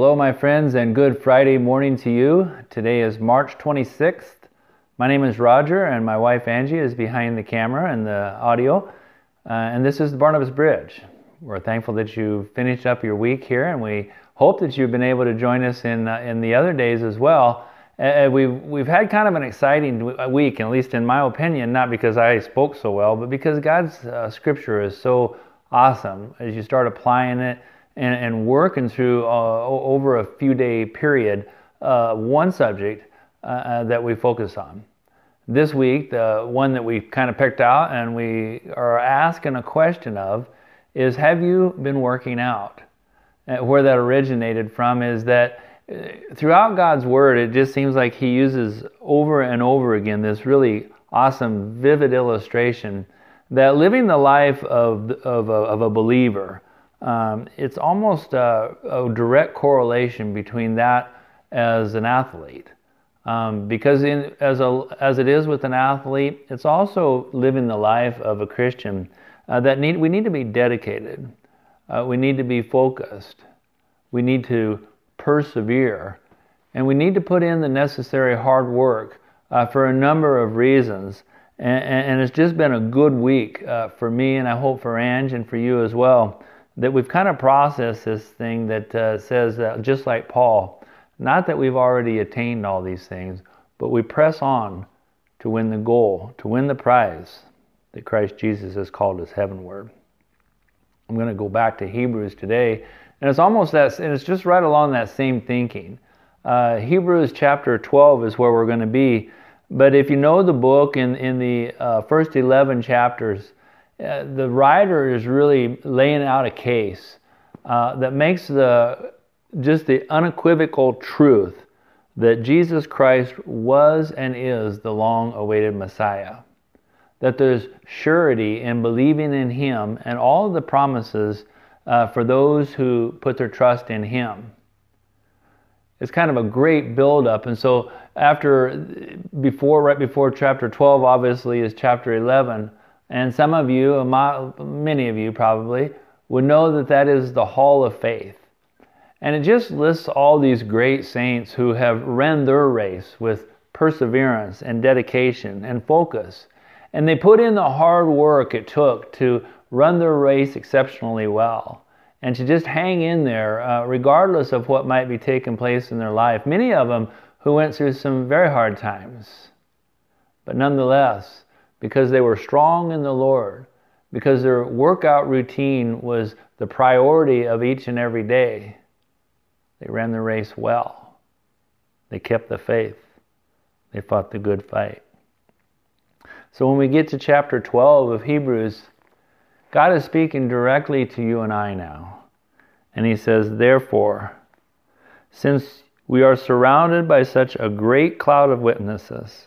Hello, my friends, and good Friday morning to you. Today is March 26th. My name is Roger, and my wife Angie is behind the camera and the audio. Uh, and this is the Barnabas Bridge. We're thankful that you finished up your week here, and we hope that you've been able to join us in, uh, in the other days as well. Uh, we've, we've had kind of an exciting week, at least in my opinion, not because I spoke so well, but because God's uh, scripture is so awesome as you start applying it and, and working through uh, over a few day period uh, one subject uh, uh, that we focus on. This week, the one that we kind of picked out and we are asking a question of is Have you been working out? Uh, where that originated from is that uh, throughout God's Word, it just seems like He uses over and over again this really awesome, vivid illustration that living the life of, of, a, of a believer um, it's almost a, a, direct correlation between that as an athlete. Um, because in, as, a, as it is with an athlete, it's also living the life of a Christian uh, that need, we need to be dedicated. Uh, we need to be focused. We need to persevere. And we need to put in the necessary hard work uh, for a number of reasons. And, and, it's just been a good week uh, for me, and I hope for Ange and for you as well that we've kind of processed this thing that uh, says, uh, just like Paul, not that we've already attained all these things, but we press on to win the goal, to win the prize that Christ Jesus has called us heavenward. I'm going to go back to Hebrews today, and it's almost that, and it's just right along that same thinking. Uh, Hebrews chapter 12 is where we're going to be. But if you know the book in, in the uh, first 11 chapters, uh, the writer is really laying out a case uh, that makes the just the unequivocal truth that Jesus Christ was and is the long awaited Messiah. That there's surety in believing in Him and all the promises uh, for those who put their trust in Him. It's kind of a great build-up, and so after, before, right before chapter 12, obviously is chapter 11. And some of you, many of you probably, would know that that is the hall of faith. And it just lists all these great saints who have run their race with perseverance and dedication and focus. And they put in the hard work it took to run their race exceptionally well and to just hang in there uh, regardless of what might be taking place in their life. Many of them who went through some very hard times. But nonetheless, because they were strong in the Lord, because their workout routine was the priority of each and every day. They ran the race well. They kept the faith. They fought the good fight. So when we get to chapter 12 of Hebrews, God is speaking directly to you and I now. And He says, Therefore, since we are surrounded by such a great cloud of witnesses,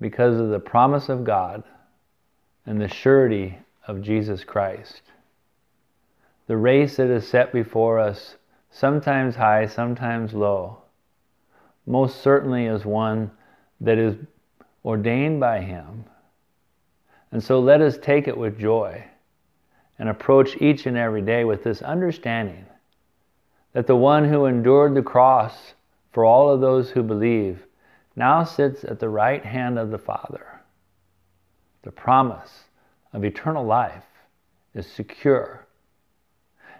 Because of the promise of God and the surety of Jesus Christ. The race that is set before us, sometimes high, sometimes low, most certainly is one that is ordained by Him. And so let us take it with joy and approach each and every day with this understanding that the one who endured the cross for all of those who believe now sits at the right hand of the Father. The promise of eternal life is secure.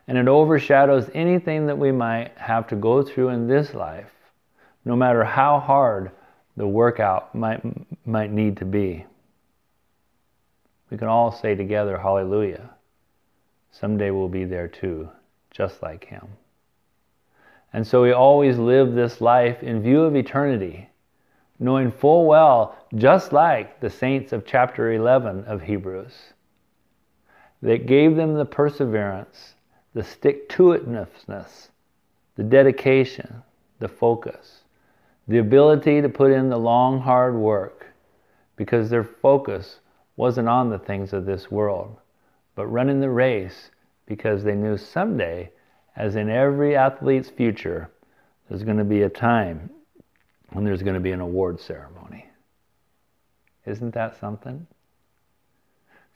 And it overshadows anything that we might have to go through in this life, no matter how hard the workout might, might need to be. We can all say together, Hallelujah. Someday we'll be there too, just like Him. And so we always live this life in view of eternity knowing full well, just like the saints of chapter 11 of Hebrews, that gave them the perseverance, the stick to itness, the dedication, the focus, the ability to put in the long, hard work because their focus wasn't on the things of this world, but running the race because they knew someday, as in every athlete's future, there's going to be a time when there's going to be an award ceremony. Isn't that something?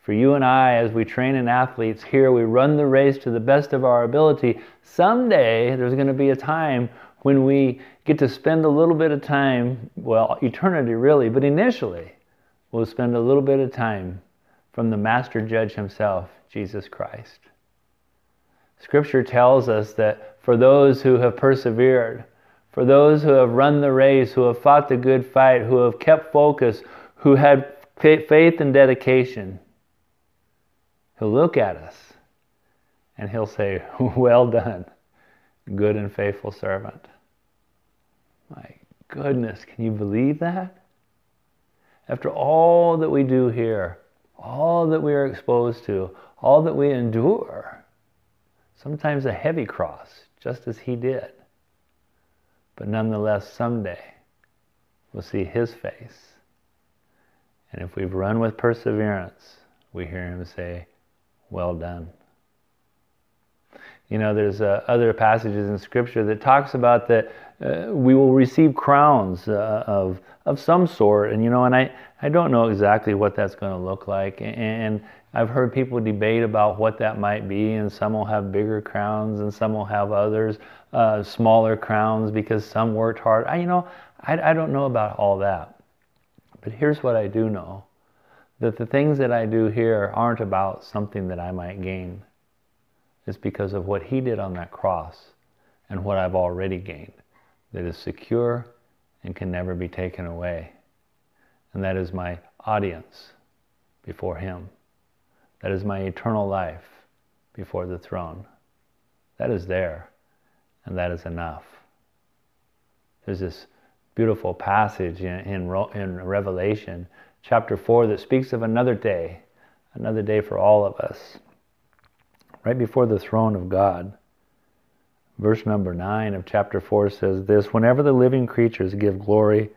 For you and I, as we train in athletes here, we run the race to the best of our ability. Someday there's going to be a time when we get to spend a little bit of time, well, eternity really, but initially we'll spend a little bit of time from the master judge himself, Jesus Christ. Scripture tells us that for those who have persevered, for those who have run the race, who have fought the good fight, who have kept focus, who had faith and dedication, He'll look at us and He'll say, Well done, good and faithful servant. My goodness, can you believe that? After all that we do here, all that we are exposed to, all that we endure, sometimes a heavy cross, just as He did. But nonetheless, someday we'll see His face. And if we've run with perseverance, we hear Him say, Well done. You know, there's uh, other passages in Scripture that talks about that uh, we will receive crowns uh, of of some sort, and you know, and I I don't know exactly what that's going to look like, and I've heard people debate about what that might be, and some will have bigger crowns, and some will have others uh, smaller crowns because some worked hard. I, you know, I, I don't know about all that, but here's what I do know: that the things that I do here aren't about something that I might gain. It's because of what He did on that cross, and what I've already gained, that is secure and can never be taken away. And that is my audience before Him. That is my eternal life before the throne. That is there, and that is enough. There's this beautiful passage in, in, in Revelation chapter 4 that speaks of another day, another day for all of us, right before the throne of God. Verse number 9 of chapter 4 says this Whenever the living creatures give glory,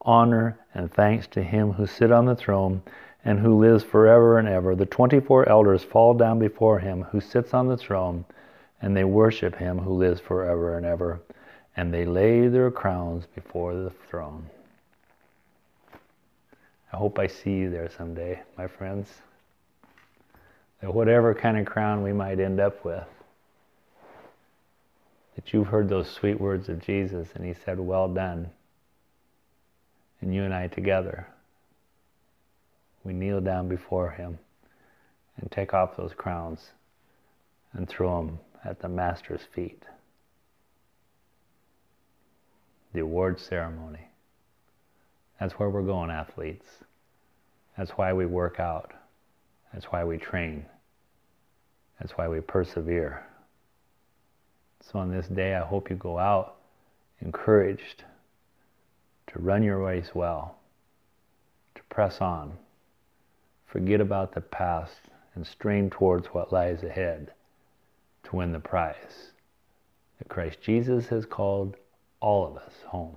honor, and thanks to him who sit on the throne and who lives forever and ever, the 24 elders fall down before him who sits on the throne, and they worship him who lives forever and ever, and they lay their crowns before the throne. I hope I see you there someday, my friends. That whatever kind of crown we might end up with, that you've heard those sweet words of Jesus and he said, Well done. And you and I together, we kneel down before him and take off those crowns and throw them at the Master's feet. The award ceremony. That's where we're going, athletes. That's why we work out. That's why we train. That's why we persevere. So on this day, I hope you go out encouraged to run your race well, to press on, forget about the past, and strain towards what lies ahead to win the prize that Christ Jesus has called all of us home,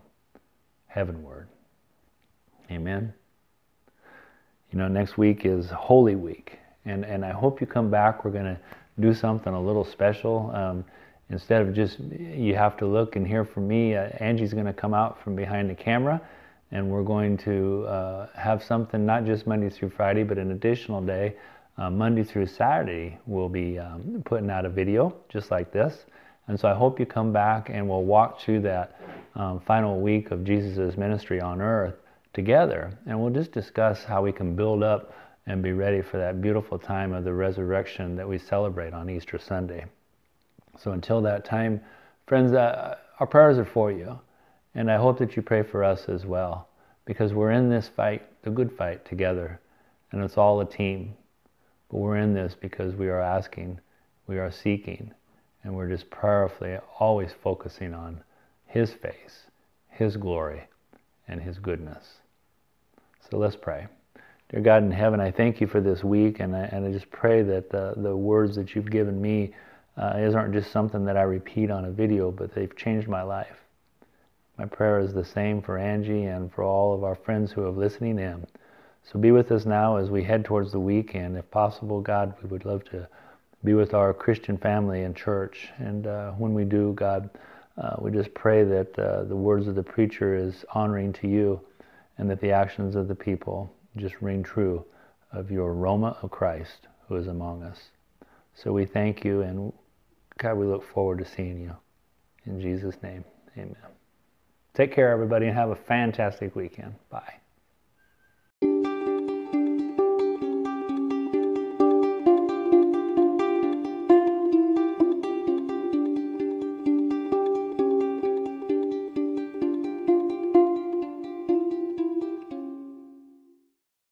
heavenward. Amen. You know, next week is Holy Week, and, and I hope you come back. We're going to do something a little special. Um, instead of just you have to look and hear from me, uh, Angie's going to come out from behind the camera and we're going to uh, have something not just Monday through Friday, but an additional day. Uh, Monday through Saturday, we'll be um, putting out a video just like this. And so I hope you come back and we'll walk through that um, final week of Jesus' ministry on earth together. And we'll just discuss how we can build up and be ready for that beautiful time of the resurrection that we celebrate on Easter Sunday. So until that time, friends, uh, our prayers are for you. And I hope that you pray for us as well, because we're in this fight, the good fight, together. And it's all a team. But we're in this because we are asking, we are seeking, and we're just prayerfully always focusing on His face, His glory, and His goodness. So let's pray. Dear God in heaven, I thank you for this week, and I, and I just pray that the, the words that you've given me uh, aren't just something that I repeat on a video, but they've changed my life. My prayer is the same for Angie and for all of our friends who are listening in. So be with us now as we head towards the weekend. If possible, God, we would love to be with our Christian family and church. And uh, when we do, God, uh, we just pray that uh, the words of the preacher is honoring to you and that the actions of the people just ring true of your aroma of Christ who is among us. So we thank you and God, we look forward to seeing you. In Jesus' name, amen. Take care, everybody, and have a fantastic weekend. Bye.